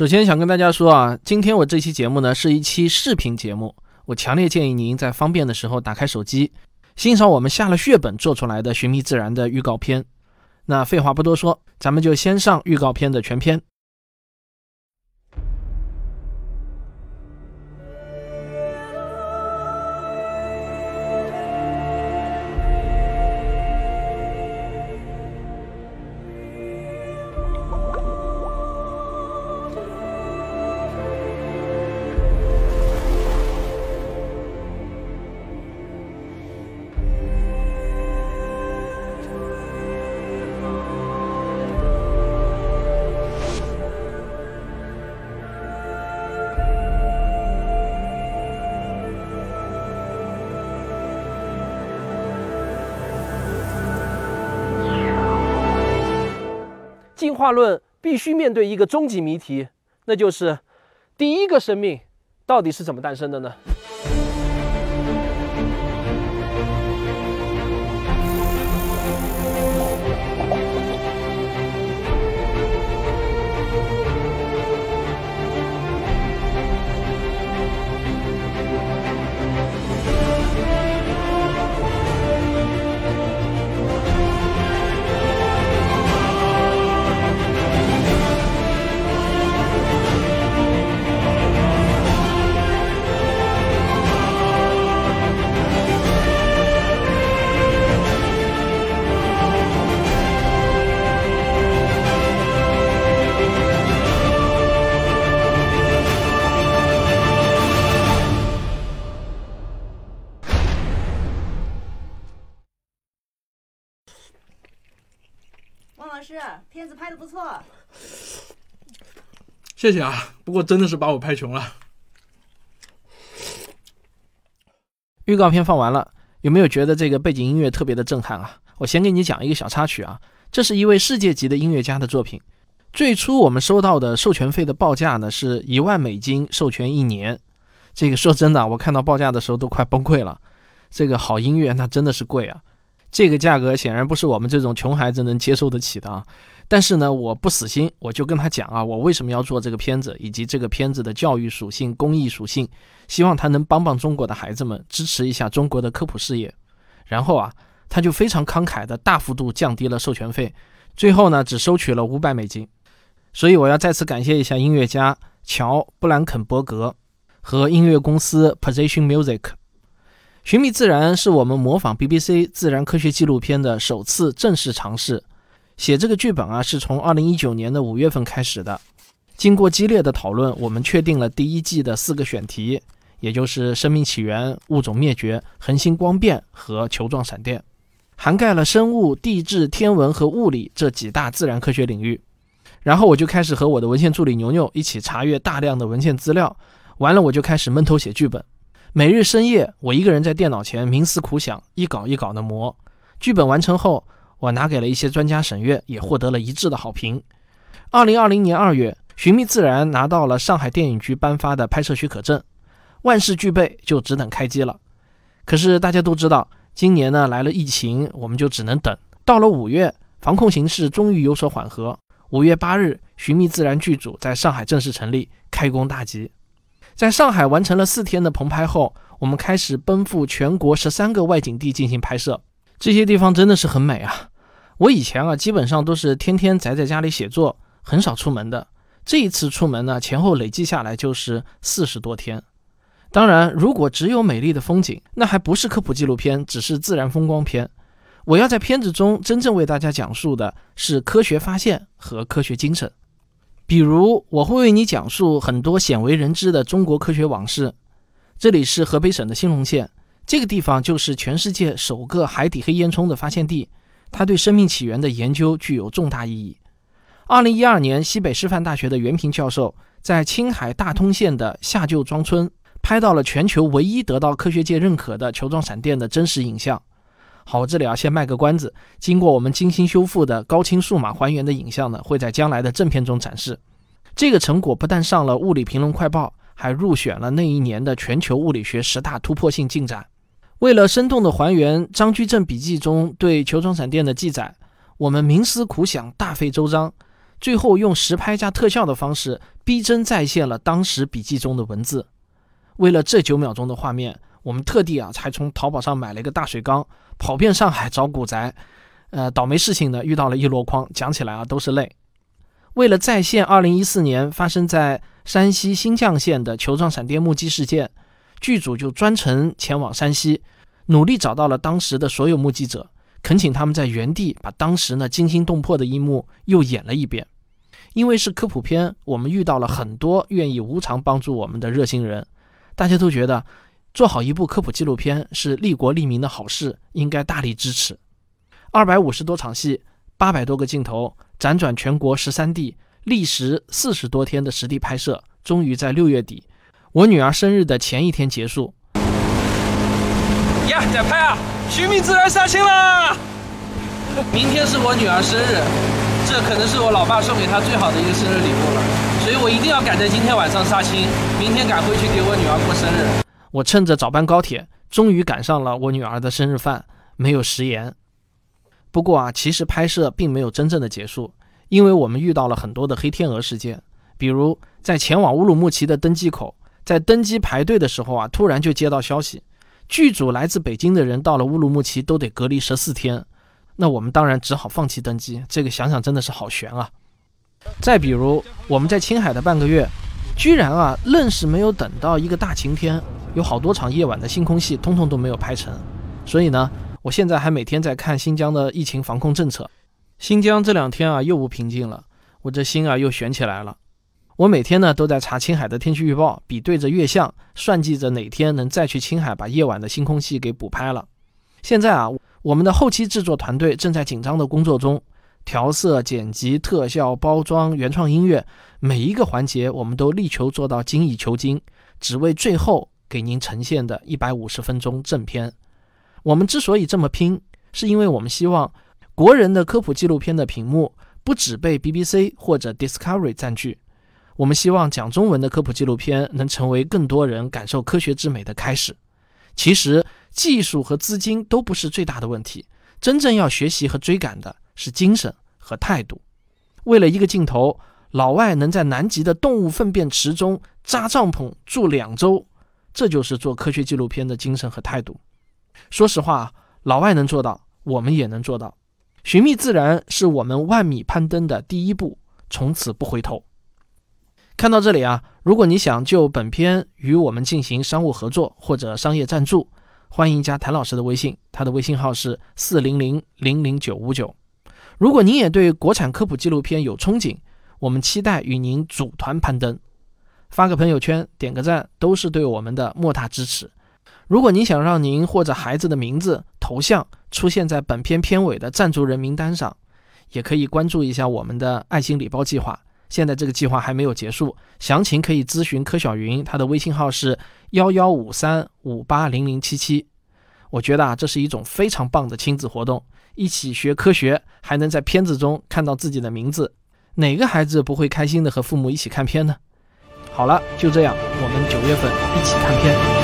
首先想跟大家说啊，今天我这期节目呢是一期视频节目，我强烈建议您在方便的时候打开手机，欣赏我们下了血本做出来的《寻觅自然》的预告片。那废话不多说，咱们就先上预告片的全篇。进化论必须面对一个终极谜题，那就是第一个生命到底是怎么诞生的呢？老师，片子拍的不错。谢谢啊，不过真的是把我拍穷了。预告片放完了，有没有觉得这个背景音乐特别的震撼啊？我先给你讲一个小插曲啊，这是一位世界级的音乐家的作品。最初我们收到的授权费的报价呢是一万美金授权一年，这个说真的，我看到报价的时候都快崩溃了。这个好音乐那真的是贵啊，这个价格显然不是我们这种穷孩子能接受得起的啊。但是呢，我不死心，我就跟他讲啊，我为什么要做这个片子，以及这个片子的教育属性、公益属性，希望他能帮帮中国的孩子们，支持一下中国的科普事业。然后啊，他就非常慷慨地大幅度降低了授权费，最后呢，只收取了五百美金。所以我要再次感谢一下音乐家乔·布兰肯伯格和音乐公司 Position Music。《寻觅自然》是我们模仿 BBC 自然科学纪录片的首次正式尝试。写这个剧本啊，是从2019年的五月份开始的。经过激烈的讨论，我们确定了第一季的四个选题，也就是生命起源、物种灭绝、恒星光变和球状闪电，涵盖了生物、地质、天文和物理这几大自然科学领域。然后我就开始和我的文献助理牛牛一起查阅大量的文献资料，完了我就开始闷头写剧本。每日深夜，我一个人在电脑前冥思苦想，一稿一稿的磨。剧本完成后。我拿给了一些专家审阅，也获得了一致的好评。二零二零年二月，《寻觅自然》拿到了上海电影局颁发的拍摄许可证，万事俱备，就只等开机了。可是大家都知道，今年呢来了疫情，我们就只能等到了五月，防控形势终于有所缓和。五月八日，《寻觅自然》剧组在上海正式成立，开工大吉。在上海完成了四天的棚拍后，我们开始奔赴全国十三个外景地进行拍摄，这些地方真的是很美啊。我以前啊，基本上都是天天宅在家里写作，很少出门的。这一次出门呢，前后累计下来就是四十多天。当然，如果只有美丽的风景，那还不是科普纪录片，只是自然风光片。我要在片子中真正为大家讲述的是科学发现和科学精神。比如，我会为你讲述很多鲜为人知的中国科学往事。这里是河北省的兴隆县，这个地方就是全世界首个海底黑烟囱的发现地。它对生命起源的研究具有重大意义。二零一二年，西北师范大学的袁平教授在青海大通县的下旧庄村拍到了全球唯一得到科学界认可的球状闪电的真实影像。好，我这里啊先卖个关子，经过我们精心修复的高清数码还原的影像呢，会在将来的正片中展示。这个成果不但上了《物理评论快报》，还入选了那一年的全球物理学十大突破性进展。为了生动地还原张居正笔记中对球状闪电的记载，我们冥思苦想，大费周章，最后用实拍加特效的方式逼真再现了当时笔记中的文字。为了这九秒钟的画面，我们特地啊才从淘宝上买了一个大水缸，跑遍上海找古宅。呃，倒霉事情呢遇到了一箩筐，讲起来啊都是泪。为了再现2014年发生在山西新绛县的球状闪电目击事件，剧组就专程前往山西，努力找到了当时的所有目击者，恳请他们在原地把当时呢惊心动魄的一幕又演了一遍。因为是科普片，我们遇到了很多愿意无偿帮助我们的热心人，大家都觉得做好一部科普纪录片是利国利民的好事，应该大力支持。二百五十多场戏，八百多个镜头，辗转全国十三地，历时四十多天的实地拍摄，终于在六月底，我女儿生日的前一天结束。呀，在拍啊！寻觅自然杀青啦！明天是我女儿生日，这可能是我老爸送给她最好的一个生日礼物了，所以我一定要赶在今天晚上杀青，明天赶回去给我女儿过生日。我趁着早班高铁，终于赶上了我女儿的生日饭，没有食言。不过啊，其实拍摄并没有真正的结束，因为我们遇到了很多的黑天鹅事件，比如在前往乌鲁木齐的登机口，在登机排队的时候啊，突然就接到消息，剧组来自北京的人到了乌鲁木齐都得隔离十四天，那我们当然只好放弃登机。这个想想真的是好悬啊！再比如我们在青海的半个月，居然啊愣是没有等到一个大晴天，有好多场夜晚的星空戏通通都没有拍成，所以呢。我现在还每天在看新疆的疫情防控政策。新疆这两天啊又不平静了，我这心啊又悬起来了。我每天呢都在查青海的天气预报，比对着月相，算计着哪天能再去青海把夜晚的星空戏给补拍了。现在啊，我们的后期制作团队正在紧张的工作中，调色、剪辑、特效、包装、原创音乐，每一个环节我们都力求做到精益求精，只为最后给您呈现的一百五十分钟正片。我们之所以这么拼，是因为我们希望国人的科普纪录片的屏幕不只被 BBC 或者 Discovery 占据。我们希望讲中文的科普纪录片能成为更多人感受科学之美的开始。其实技术和资金都不是最大的问题，真正要学习和追赶的是精神和态度。为了一个镜头，老外能在南极的动物粪便池中扎帐篷住两周，这就是做科学纪录片的精神和态度。说实话，老外能做到，我们也能做到。寻觅自然是我们万米攀登的第一步，从此不回头。看到这里啊，如果你想就本片与我们进行商务合作或者商业赞助，欢迎加谭老师的微信，他的微信号是四零零零零九五九。如果您也对国产科普纪录片有憧憬，我们期待与您组团攀登。发个朋友圈，点个赞，都是对我们的莫大支持。如果您想让您或者孩子的名字、头像出现在本片片尾的赞助人名单上，也可以关注一下我们的爱心礼包计划。现在这个计划还没有结束，详情可以咨询柯小云，他的微信号是幺幺五三五八零零七七。我觉得啊，这是一种非常棒的亲子活动，一起学科学，还能在片子中看到自己的名字，哪个孩子不会开心的和父母一起看片呢？好了，就这样，我们九月份一起看片。